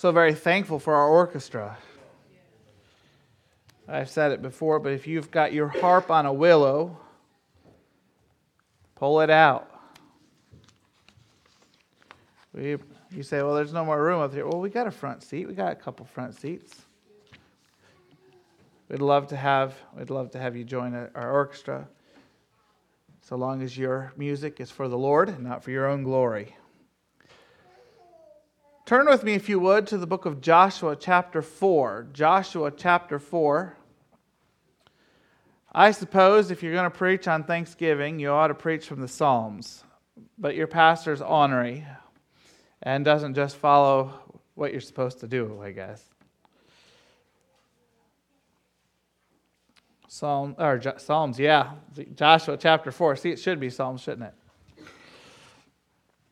so very thankful for our orchestra. I've said it before, but if you've got your harp on a willow, pull it out. We, you say, well, there's no more room up here. Well, we got a front seat. We got a couple front seats. We'd love to have, we'd love to have you join our orchestra, so long as your music is for the Lord and not for your own glory. Turn with me, if you would, to the book of Joshua, chapter 4. Joshua, chapter 4. I suppose if you're going to preach on Thanksgiving, you ought to preach from the Psalms. But your pastor's ornery and doesn't just follow what you're supposed to do, I guess. Psalm or Psalms, yeah, Joshua chapter four. See, it should be Psalms, shouldn't it?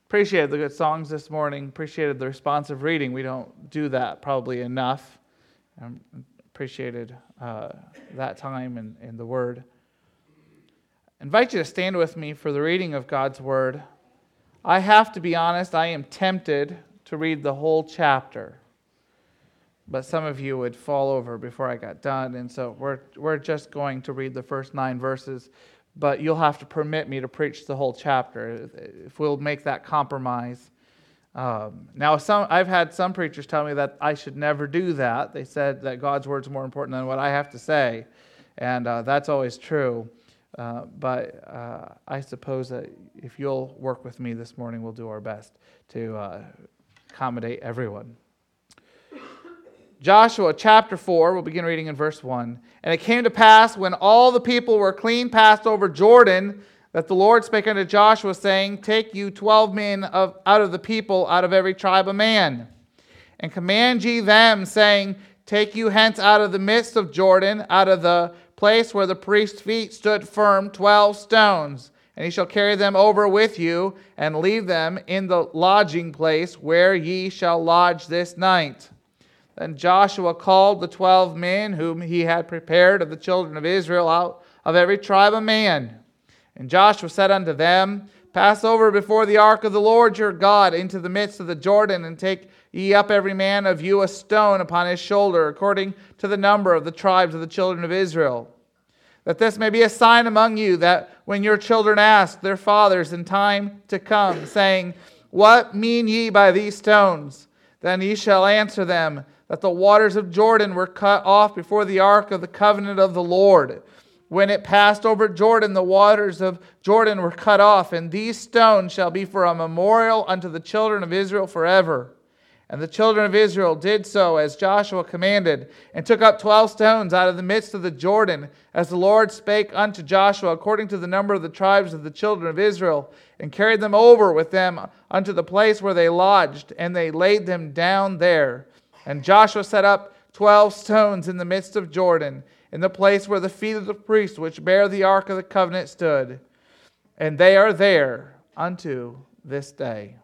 Appreciated the good songs this morning. Appreciated the responsive reading. We don't do that probably enough. Um, appreciated uh, that time in, in the Word. I invite you to stand with me for the reading of God's Word. I have to be honest, I am tempted to read the whole chapter. But some of you would fall over before I got done, and so we're, we're just going to read the first nine verses. But you'll have to permit me to preach the whole chapter if we'll make that compromise. Um, now, some, I've had some preachers tell me that I should never do that. They said that God's word is more important than what I have to say, and uh, that's always true. Uh, but uh, I suppose that if you'll work with me this morning, we'll do our best to uh, accommodate everyone. Joshua chapter 4, we'll begin reading in verse 1. And it came to pass when all the people were clean passed over Jordan that the Lord spake unto Joshua, saying, Take you twelve men of, out of the people, out of every tribe of man, and command ye them, saying, Take you hence out of the midst of Jordan, out of the place where the priest's feet stood firm, twelve stones. And ye shall carry them over with you, and leave them in the lodging place where ye shall lodge this night. Then Joshua called the twelve men whom he had prepared of the children of Israel out of every tribe of man and Joshua said unto them, Pass over before the ark of the Lord your God into the midst of the Jordan, and take ye up every man of you a stone upon his shoulder, according to the number of the tribes of the children of Israel. That this may be a sign among you, that when your children ask their fathers in time to come, saying, What mean ye by these stones? Then ye shall answer them, that the waters of Jordan were cut off before the ark of the covenant of the Lord when it passed over Jordan, the waters of Jordan were cut off, and these stones shall be for a memorial unto the children of Israel forever. And the children of Israel did so as Joshua commanded, and took up twelve stones out of the midst of the Jordan, as the Lord spake unto Joshua, according to the number of the tribes of the children of Israel, and carried them over with them unto the place where they lodged, and they laid them down there. And Joshua set up twelve stones in the midst of Jordan in the place where the feet of the priests which bear the ark of the covenant stood. And they are there unto this day.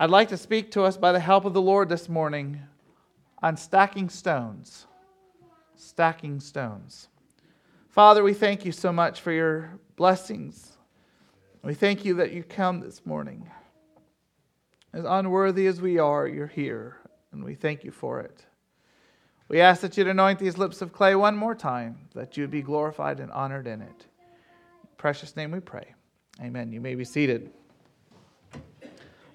I'd like to speak to us by the help of the Lord this morning on stacking stones. Stacking stones. Father, we thank you so much for your blessings. We thank you that you come this morning. As unworthy as we are, you're here, and we thank you for it. We ask that you'd anoint these lips of clay one more time, that you'd be glorified and honored in it. In precious name we pray. Amen. You may be seated.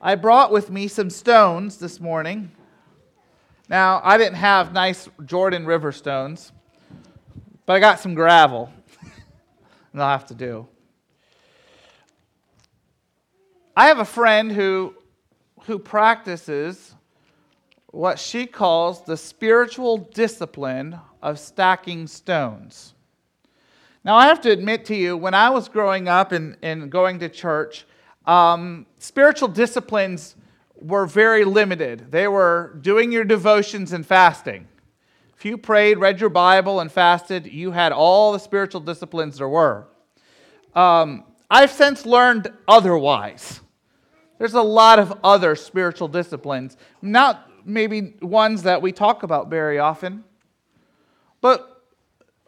I brought with me some stones this morning. Now, I didn't have nice Jordan River stones, but I got some gravel. and I'll have to do. I have a friend who, who practices what she calls the spiritual discipline of stacking stones. Now, I have to admit to you, when I was growing up and, and going to church, um, spiritual disciplines were very limited. They were doing your devotions and fasting. If you prayed, read your Bible, and fasted, you had all the spiritual disciplines there were. Um, I've since learned otherwise. There's a lot of other spiritual disciplines. Not maybe ones that we talk about very often. But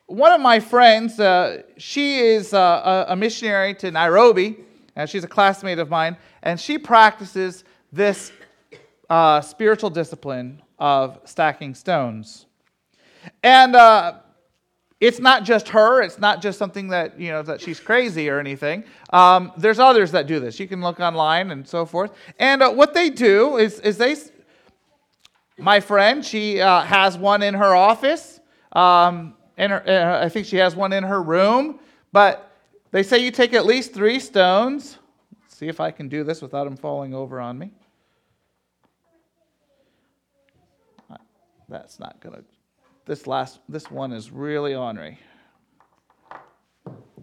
one of my friends, uh, she is uh, a missionary to Nairobi, and she's a classmate of mine, and she practices this uh, spiritual discipline of stacking stones. And uh, it's not just her. It's not just something that you know that she's crazy or anything. Um, there's others that do this. You can look online and so forth. And uh, what they do is, is they. My friend, she uh, has one in her office. Um, in her, uh, I think she has one in her room. But they say you take at least three stones. Let's see if I can do this without them falling over on me. That's not gonna. This last, this one is really ornery.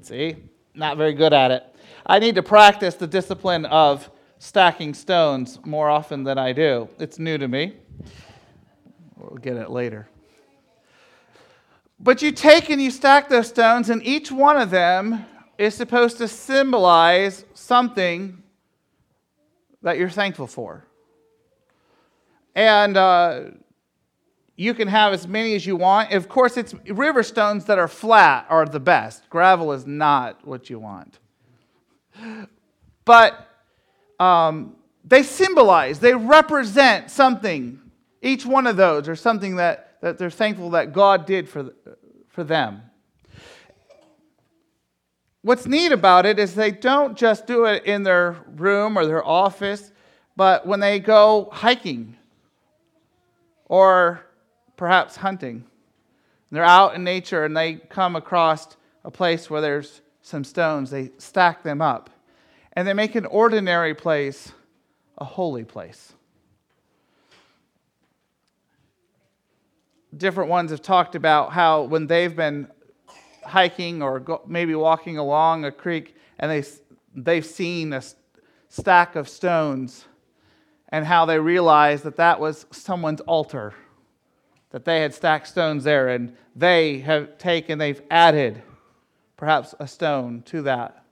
See, not very good at it. I need to practice the discipline of stacking stones more often than I do. It's new to me. We'll get it later. But you take and you stack those stones, and each one of them is supposed to symbolize something that you're thankful for. And uh, you can have as many as you want. Of course, it's river stones that are flat are the best. Gravel is not what you want. But um, they symbolize, they represent something. Each one of those are something that, that they're thankful that God did for, for them. What's neat about it is they don't just do it in their room or their office, but when they go hiking or perhaps hunting. They're out in nature and they come across a place where there's some stones. They stack them up and they make an ordinary place a holy place. Different ones have talked about how when they've been hiking or maybe walking along a creek and they, they've seen a stack of stones and how they realize that that was someone's altar that they had stacked stones there, and they have taken, they've added perhaps a stone to that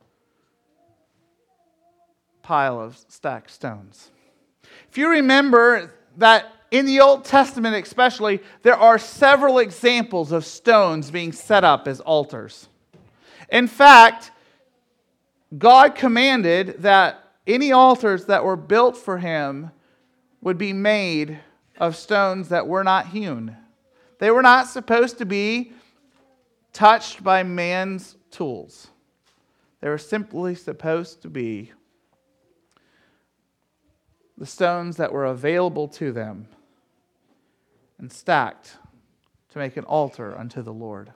pile of stacked stones. If you remember that in the Old Testament, especially, there are several examples of stones being set up as altars. In fact, God commanded that any altars that were built for him would be made of stones that were not hewn. They were not supposed to be touched by man's tools. They were simply supposed to be the stones that were available to them and stacked to make an altar unto the Lord.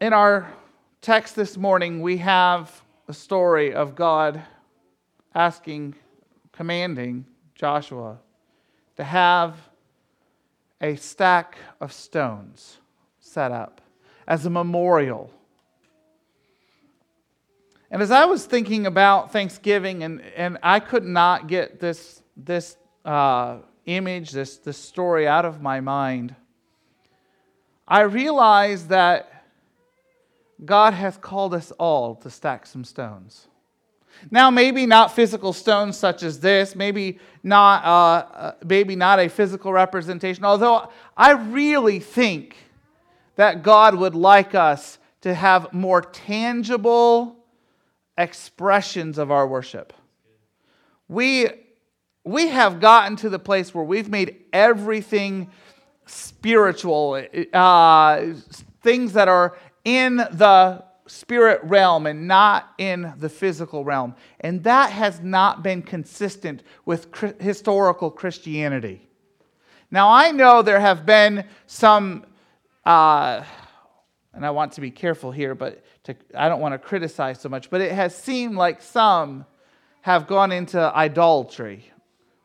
In our text this morning, we have a story of God asking, commanding Joshua to have a stack of stones set up as a memorial. And as I was thinking about Thanksgiving, and, and I could not get this, this uh, image, this, this story out of my mind, I realized that God has called us all to stack some stones. Now, maybe not physical stones such as this, maybe not, uh, uh, maybe not a physical representation, although I really think that God would like us to have more tangible expressions of our worship. We, we have gotten to the place where we've made everything spiritual, uh, things that are in the spirit realm and not in the physical realm. And that has not been consistent with historical Christianity. Now, I know there have been some, uh, and I want to be careful here, but to, I don't want to criticize so much, but it has seemed like some have gone into idolatry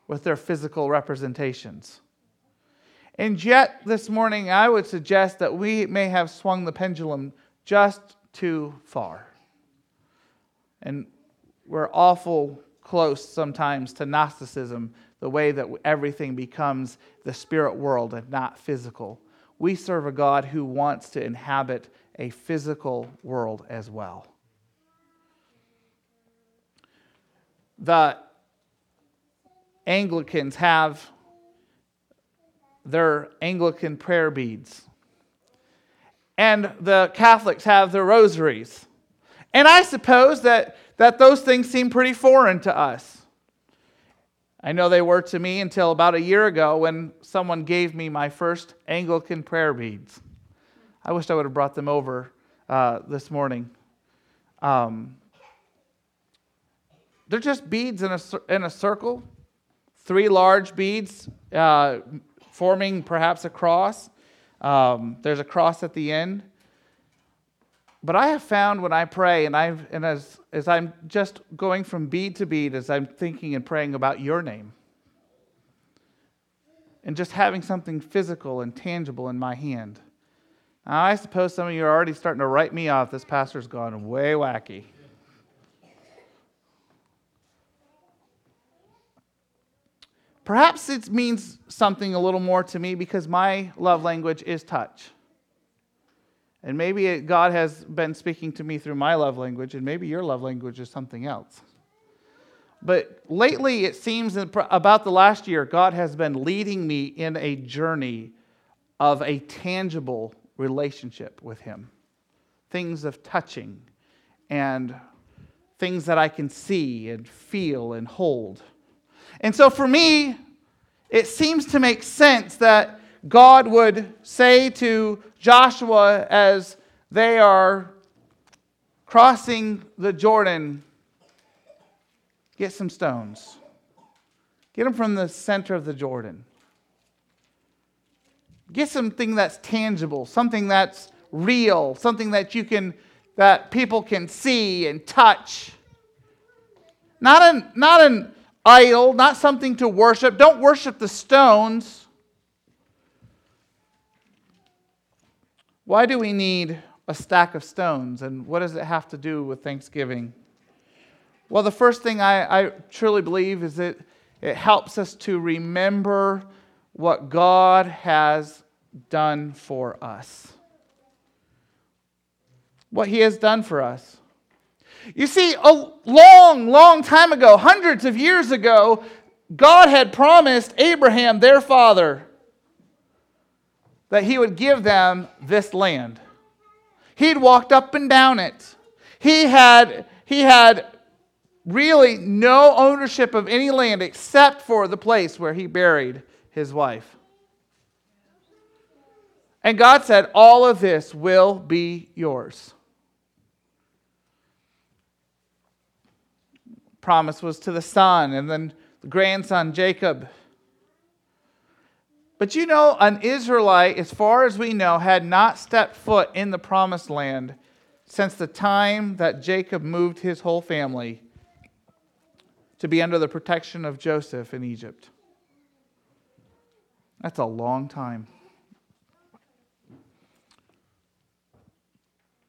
with their physical representations. And yet, this morning, I would suggest that we may have swung the pendulum just too far. And we're awful close sometimes to Gnosticism, the way that everything becomes the spirit world and not physical. We serve a God who wants to inhabit a physical world as well. The Anglicans have their Anglican prayer beads and the Catholics have their rosaries. And I suppose that, that those things seem pretty foreign to us. I know they were to me until about a year ago when someone gave me my first Anglican prayer beads. I wish I would have brought them over uh, this morning. Um, they're just beads in a, in a circle, three large beads uh, forming perhaps a cross. Um, there's a cross at the end. But I have found when I pray, and, i and as, as I'm just going from bead to bead, as I'm thinking and praying about your name, and just having something physical and tangible in my hand. Now, I suppose some of you are already starting to write me off. This pastor's gone way wacky. Perhaps it means something a little more to me because my love language is touch. And maybe it, God has been speaking to me through my love language, and maybe your love language is something else. But lately, it seems that about the last year, God has been leading me in a journey of a tangible relationship with Him. Things of touching and things that I can see and feel and hold. And so for me, it seems to make sense that God would say to Joshua as they are crossing the Jordan, get some stones. Get them from the center of the Jordan. Get something that's tangible, something that's real, something that you can that people can see and touch. Not an, not an idol, not something to worship. Don't worship the stones. Why do we need a stack of stones, and what does it have to do with Thanksgiving? Well, the first thing I, I truly believe is that it helps us to remember what God has done for us. What He has done for us. You see, a long, long time ago, hundreds of years ago, God had promised Abraham, their father, that he would give them this land. He'd walked up and down it. He had, he had really no ownership of any land except for the place where he buried his wife. And God said, All of this will be yours. Promise was to the son and then the grandson, Jacob. But you know, an Israelite, as far as we know, had not stepped foot in the promised land since the time that Jacob moved his whole family to be under the protection of Joseph in Egypt. That's a long time.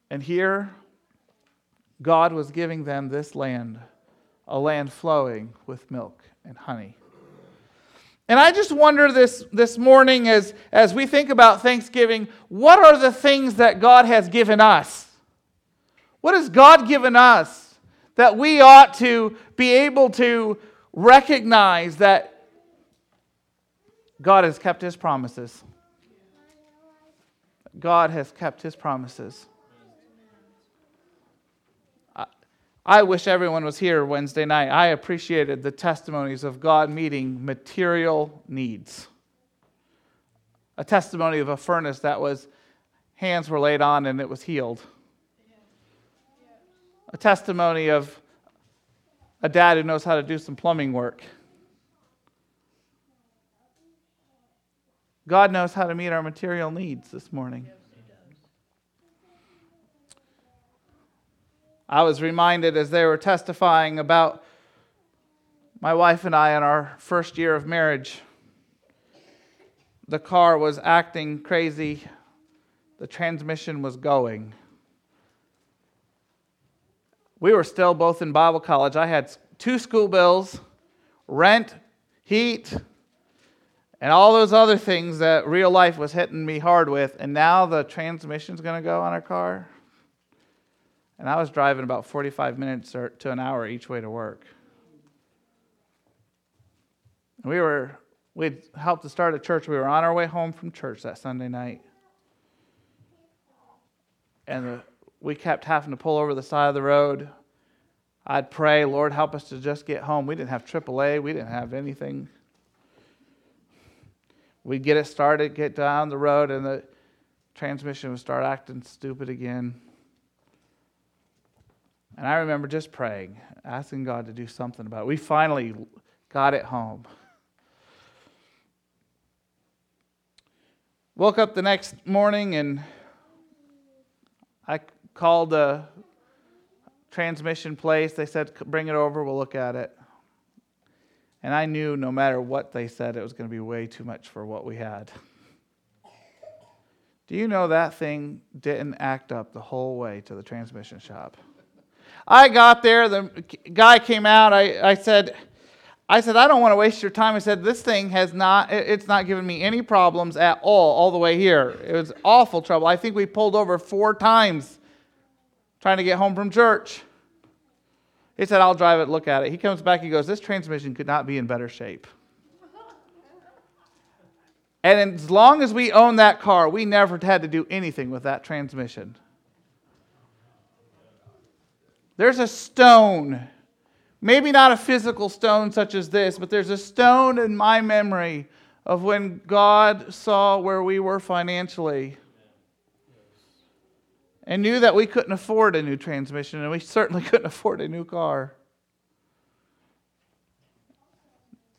And here, God was giving them this land, a land flowing with milk and honey. And I just wonder this, this morning as, as we think about Thanksgiving, what are the things that God has given us? What has God given us that we ought to be able to recognize that God has kept his promises? God has kept his promises. I wish everyone was here Wednesday night. I appreciated the testimonies of God meeting material needs. A testimony of a furnace that was, hands were laid on and it was healed. A testimony of a dad who knows how to do some plumbing work. God knows how to meet our material needs this morning. I was reminded as they were testifying about my wife and I in our first year of marriage. The car was acting crazy, the transmission was going. We were still both in Bible college. I had two school bills, rent, heat, and all those other things that real life was hitting me hard with. And now the transmission's going to go on our car. And I was driving about 45 minutes or to an hour each way to work. We were, we'd helped to start a church. We were on our way home from church that Sunday night. And the, we kept having to pull over the side of the road. I'd pray, Lord, help us to just get home. We didn't have AAA, we didn't have anything. We'd get it started, get down the road, and the transmission would start acting stupid again. And I remember just praying, asking God to do something about it. We finally got it home. Woke up the next morning and I called the transmission place. They said, bring it over, we'll look at it. And I knew no matter what they said, it was going to be way too much for what we had. Do you know that thing didn't act up the whole way to the transmission shop? I got there, the guy came out, I, I said, I said, I don't want to waste your time. I said, this thing has not, it's not given me any problems at all, all the way here. It was awful trouble. I think we pulled over four times trying to get home from church. He said, I'll drive it, look at it. He comes back, he goes, This transmission could not be in better shape. And as long as we owned that car, we never had to do anything with that transmission. There's a stone, maybe not a physical stone such as this, but there's a stone in my memory of when God saw where we were financially and knew that we couldn't afford a new transmission, and we certainly couldn't afford a new car.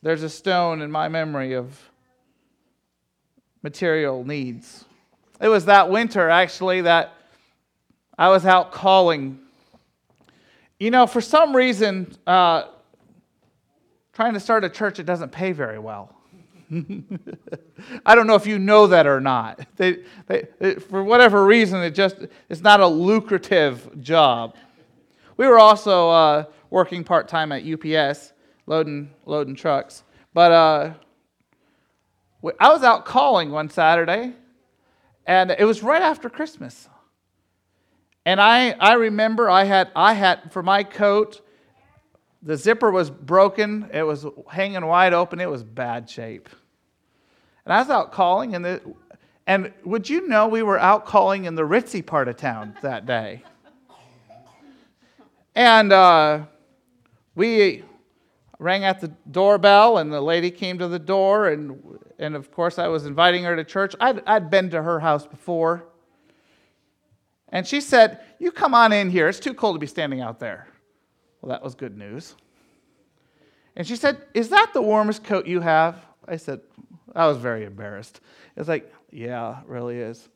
There's a stone in my memory of material needs. It was that winter, actually, that I was out calling. You know, for some reason, uh, trying to start a church, it doesn't pay very well. I don't know if you know that or not. They, they, for whatever reason, it just it's not a lucrative job. We were also uh, working part time at UPS, loading loading trucks. But uh, I was out calling one Saturday, and it was right after Christmas. And I, I remember I had I had for my coat, the zipper was broken. It was hanging wide open. It was bad shape. And I was out calling, and, the, and would you know we were out calling in the ritzy part of town that day? And uh, we rang at the doorbell, and the lady came to the door, and, and of course, I was inviting her to church. I'd, I'd been to her house before. And she said, You come on in here. It's too cold to be standing out there. Well, that was good news. And she said, Is that the warmest coat you have? I said, I was very embarrassed. It's like, yeah, it really is.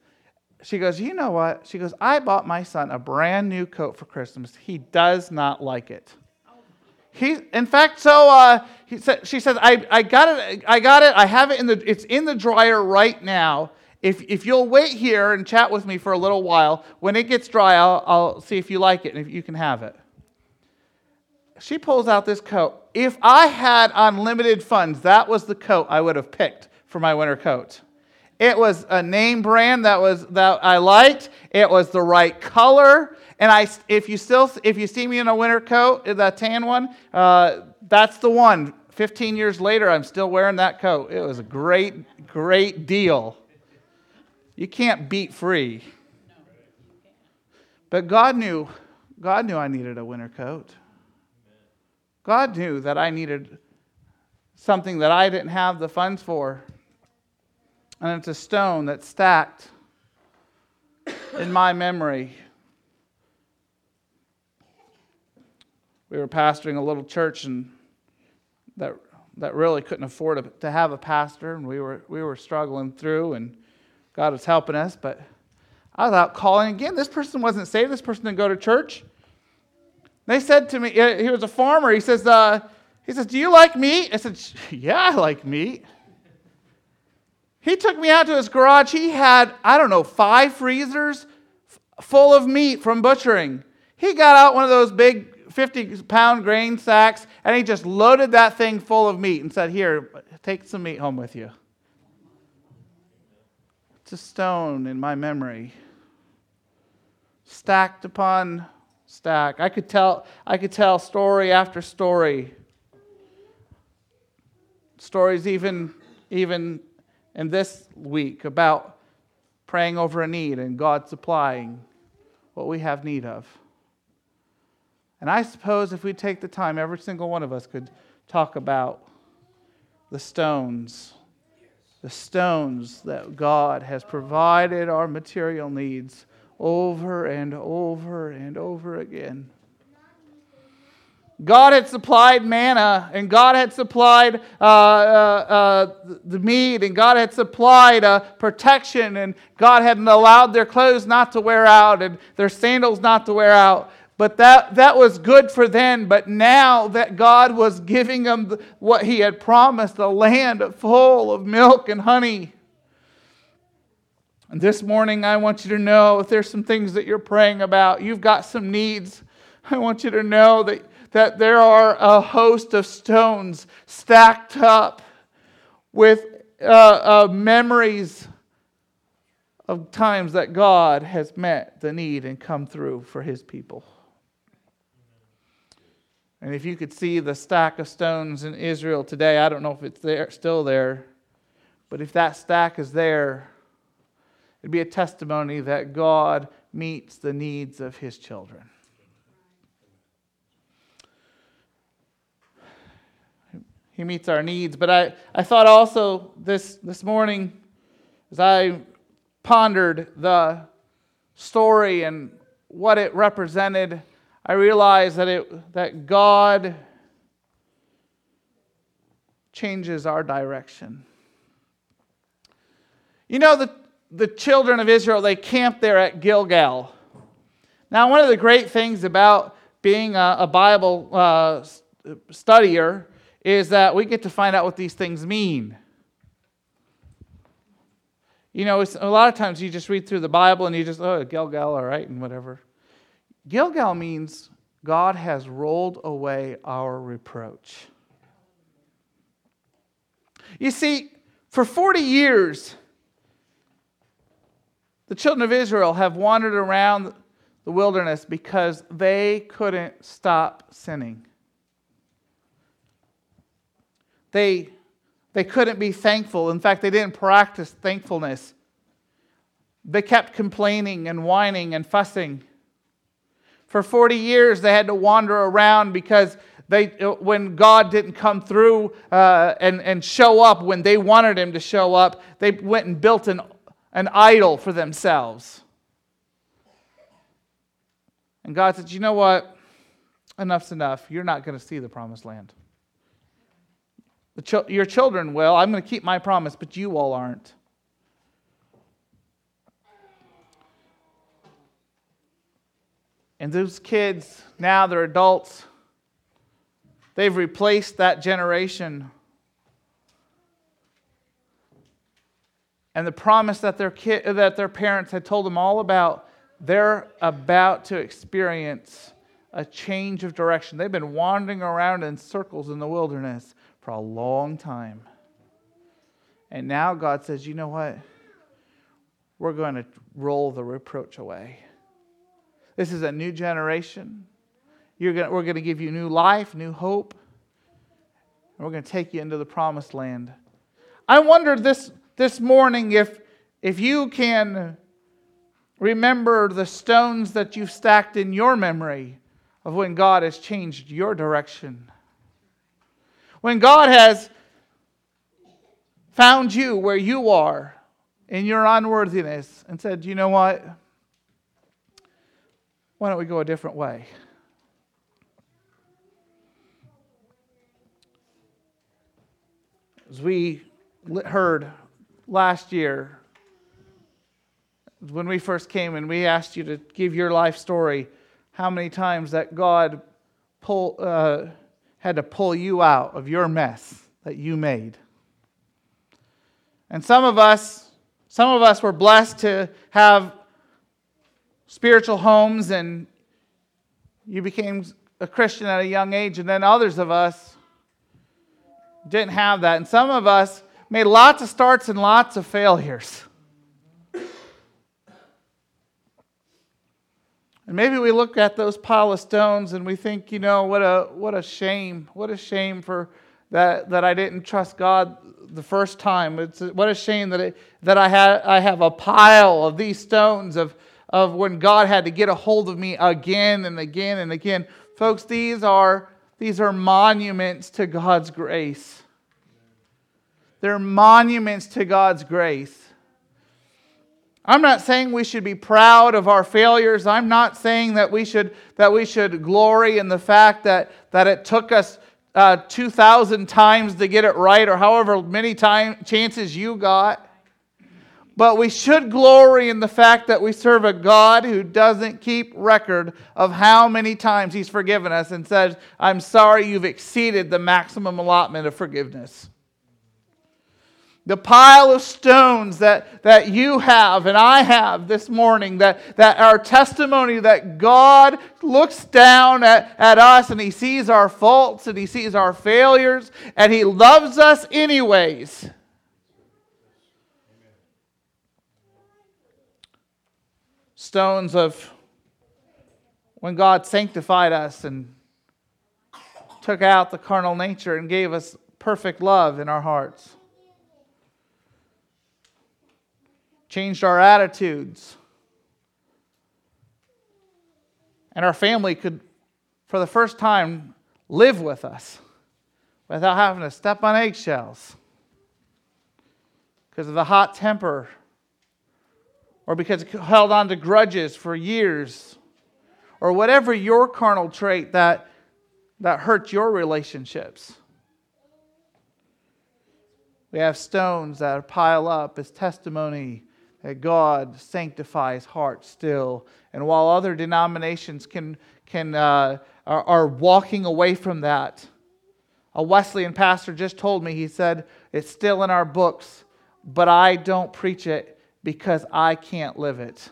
She goes, You know what? She goes, I bought my son a brand new coat for Christmas. He does not like it. He, in fact, so uh, he said, she says, I, I got it, I got it, I have it in the, it's in the dryer right now. If, if you'll wait here and chat with me for a little while, when it gets dry, I'll, I'll see if you like it and if you can have it. She pulls out this coat. If I had unlimited funds, that was the coat I would have picked for my winter coat. It was a name brand that was that I liked. It was the right color, and I if you still if you see me in a winter coat, that tan one, uh, that's the one. 15 years later, I'm still wearing that coat. It was a great great deal. You can't beat free. But God knew God knew I needed a winter coat. God knew that I needed something that I didn't have the funds for. And it's a stone that's stacked in my memory. We were pastoring a little church and that, that really couldn't afford to have a pastor, and we were, we were struggling through, and God was helping us. But I was out calling again. This person wasn't saved, this person didn't go to church. They said to me, he was a farmer. He says, uh, he says, Do you like meat? I said, Yeah, I like meat. He took me out to his garage. He had, I don't know, five freezers full of meat from butchering. He got out one of those big 50 pound grain sacks and he just loaded that thing full of meat and said, Here, take some meat home with you. A stone in my memory, stacked upon stack. I could tell, I could tell story after story. Stories even, even in this week about praying over a need and God supplying what we have need of. And I suppose if we take the time, every single one of us could talk about the stones, the stones that God has provided our material needs over and over and over again. God had supplied manna, and God had supplied uh, uh, uh, the meat, and God had supplied uh, protection, and God hadn't allowed their clothes not to wear out and their sandals not to wear out. But that, that was good for then. But now that God was giving them what He had promised a land full of milk and honey. And this morning, I want you to know if there's some things that you're praying about, you've got some needs. I want you to know that, that there are a host of stones stacked up with uh, uh, memories of times that God has met the need and come through for his people. And if you could see the stack of stones in Israel today, I don't know if it's there, still there, but if that stack is there, it'd be a testimony that God meets the needs of his children. He meets our needs. But I, I thought also this, this morning, as I pondered the story and what it represented, I realized that, it, that God changes our direction. You know, the, the children of Israel, they camped there at Gilgal. Now, one of the great things about being a, a Bible uh, studier is that we get to find out what these things mean. You know, a lot of times you just read through the Bible and you just, oh, Gilgal, all right, and whatever. Gilgal means God has rolled away our reproach. You see, for 40 years, the children of Israel have wandered around the wilderness because they couldn't stop sinning. They, they couldn't be thankful. In fact, they didn't practice thankfulness. They kept complaining and whining and fussing. For 40 years, they had to wander around because they, when God didn't come through uh, and, and show up when they wanted Him to show up, they went and built an, an idol for themselves. And God said, You know what? Enough's enough. You're not going to see the promised land. Ch- your children will. I'm going to keep my promise, but you all aren't. And those kids, now they're adults, they've replaced that generation. And the promise that their, that their parents had told them all about, they're about to experience a change of direction. They've been wandering around in circles in the wilderness for a long time. And now God says, you know what? We're going to roll the reproach away. This is a new generation. Gonna, we're going to give you new life, new hope. And we're going to take you into the promised land. I wondered this, this morning if, if you can remember the stones that you've stacked in your memory of when God has changed your direction. When God has found you where you are in your unworthiness and said, you know what? Why don't we go a different way? As we heard last year, when we first came and we asked you to give your life story, how many times that God pull, uh, had to pull you out of your mess that you made. And some of us, some of us were blessed to have spiritual homes and you became a Christian at a young age, and then others of us didn't have that. And some of us made lots of starts and lots of failures. And maybe we look at those pile of stones and we think, you know, what a what a shame. What a shame for that that I didn't trust God the first time. It's what a shame that it, that I had I have a pile of these stones of of when God had to get a hold of me again and again and again Folks, these are, these are monuments to God's grace. They're monuments to God's grace. I'm not saying we should be proud of our failures. I'm not saying that we should, that we should glory in the fact that, that it took us uh, 2,000 times to get it right or however many time, chances you got. But we should glory in the fact that we serve a God who doesn't keep record of how many times He's forgiven us and says, I'm sorry you've exceeded the maximum allotment of forgiveness. The pile of stones that, that you have and I have this morning, that, that our testimony that God looks down at, at us and He sees our faults and He sees our failures and He loves us anyways. Stones of when God sanctified us and took out the carnal nature and gave us perfect love in our hearts. Changed our attitudes. And our family could, for the first time, live with us without having to step on eggshells because of the hot temper or because it held on to grudges for years, or whatever your carnal trait that, that hurts your relationships. We have stones that pile up as testimony that God sanctifies hearts still. And while other denominations can, can, uh, are, are walking away from that, a Wesleyan pastor just told me, he said, it's still in our books, but I don't preach it because I can't live it.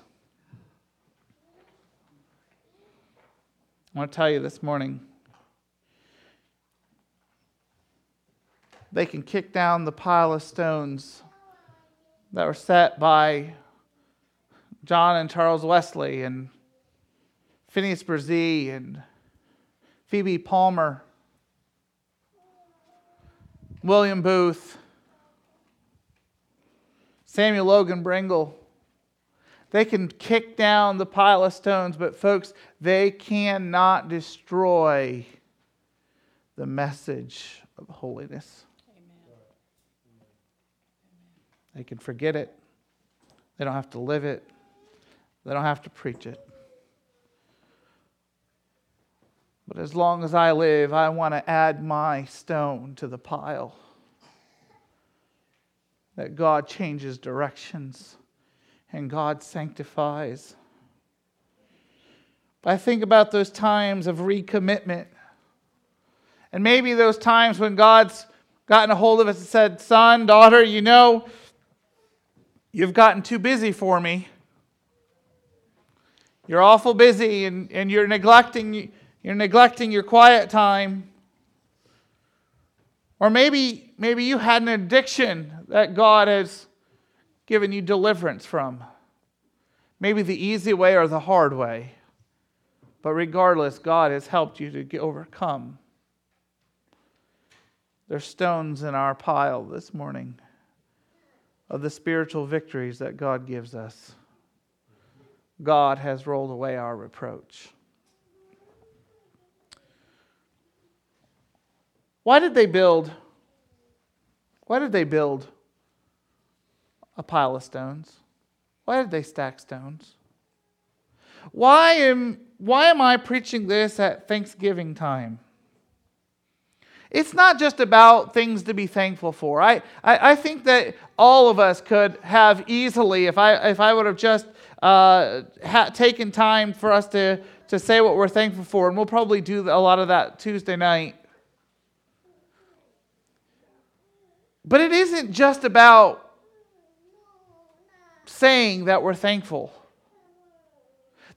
I want to tell you this morning they can kick down the pile of stones that were set by John and Charles Wesley and Phineas Bresee and Phoebe Palmer, William Booth, Samuel Logan Brengle. They can kick down the pile of stones, but folks, they cannot destroy the message of holiness. Amen. They can forget it. They don't have to live it. They don't have to preach it. But as long as I live, I want to add my stone to the pile that God changes directions and God sanctifies. But I think about those times of recommitment. And maybe those times when God's gotten a hold of us and said, Son, daughter, you know, you've gotten too busy for me. You're awful busy and, and you're neglecting you're neglecting your quiet time. Or maybe, maybe you had an addiction that God has given you deliverance from. Maybe the easy way or the hard way. But regardless, God has helped you to overcome. There's stones in our pile this morning of the spiritual victories that God gives us. God has rolled away our reproach. Why did they build? Why did they build a pile of stones? Why did they stack stones? Why am, why am I preaching this at Thanksgiving time? It's not just about things to be thankful for. I, I, I think that all of us could have easily, if I, if I would have just uh, ha- taken time for us to, to say what we're thankful for, and we'll probably do a lot of that Tuesday night. But it isn't just about saying that we're thankful.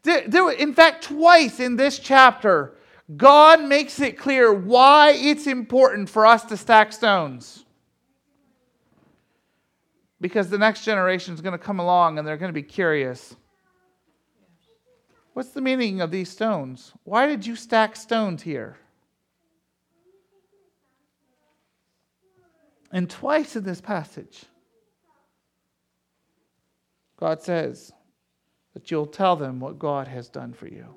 There, there, in fact, twice in this chapter, God makes it clear why it's important for us to stack stones. Because the next generation is going to come along and they're going to be curious. What's the meaning of these stones? Why did you stack stones here? And twice in this passage, God says that you'll tell them what God has done for you.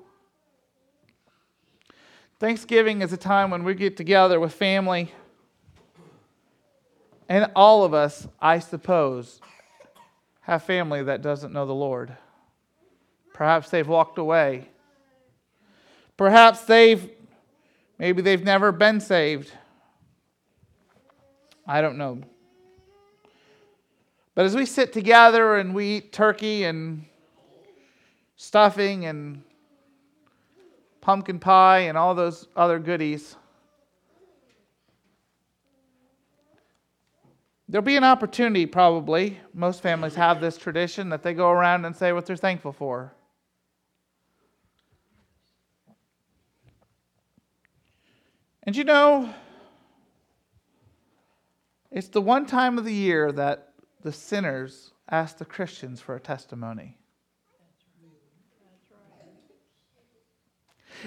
Thanksgiving is a time when we get together with family. And all of us, I suppose, have family that doesn't know the Lord. Perhaps they've walked away. Perhaps they've, maybe they've never been saved. I don't know. But as we sit together and we eat turkey and stuffing and pumpkin pie and all those other goodies, there'll be an opportunity, probably. Most families have this tradition that they go around and say what they're thankful for. And you know, it's the one time of the year that the sinners ask the Christians for a testimony.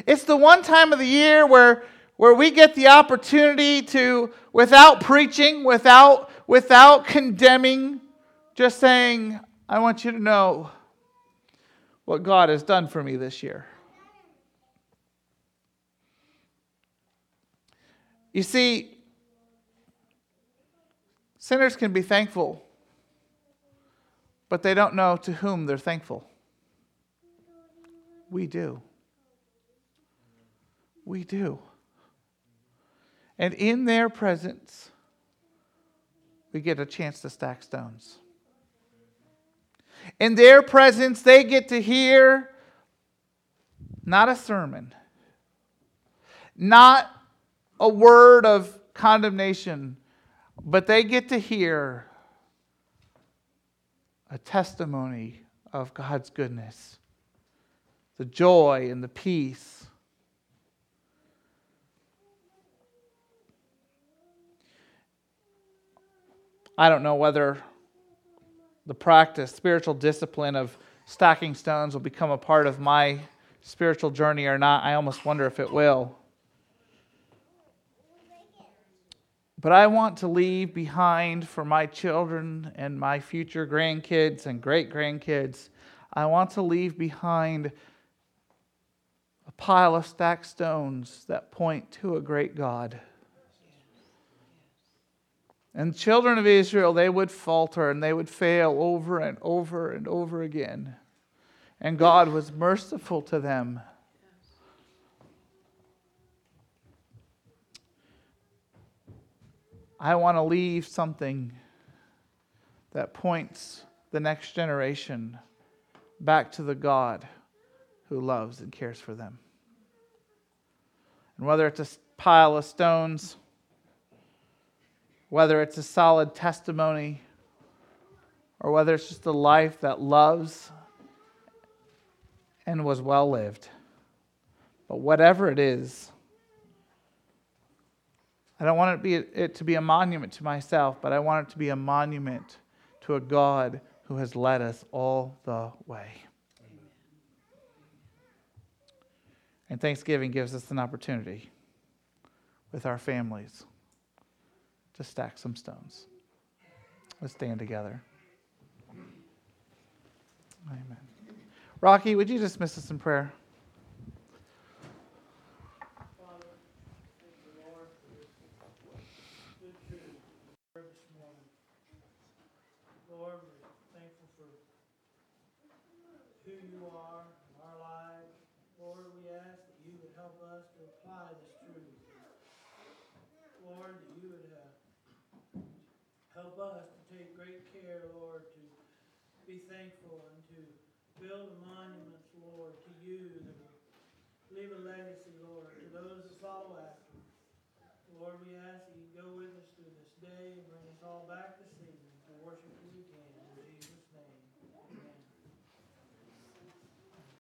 It's the one time of the year where, where we get the opportunity to, without preaching, without, without condemning, just saying, I want you to know what God has done for me this year. You see, sinners can be thankful, but they don't know to whom they're thankful. We do. We do. And in their presence, we get a chance to stack stones. In their presence, they get to hear not a sermon, not a word of condemnation, but they get to hear a testimony of God's goodness, the joy and the peace. I don't know whether the practice, spiritual discipline of stacking stones will become a part of my spiritual journey or not. I almost wonder if it will. But I want to leave behind for my children and my future grandkids and great grandkids, I want to leave behind a pile of stacked stones that point to a great God. And the children of Israel, they would falter and they would fail over and over and over again. And God was merciful to them. I want to leave something that points the next generation back to the God who loves and cares for them. And whether it's a pile of stones, whether it's a solid testimony, or whether it's just a life that loves and was well lived. But whatever it is, I don't want it to, be, it to be a monument to myself, but I want it to be a monument to a God who has led us all the way. Amen. And Thanksgiving gives us an opportunity with our families to stack some stones. Let's stand together. Amen. Rocky, would you dismiss us in prayer? Lord, to you that will leave a legacy, Lord, to those that follow after. Lord, we ask that you go with us through this day and bring us all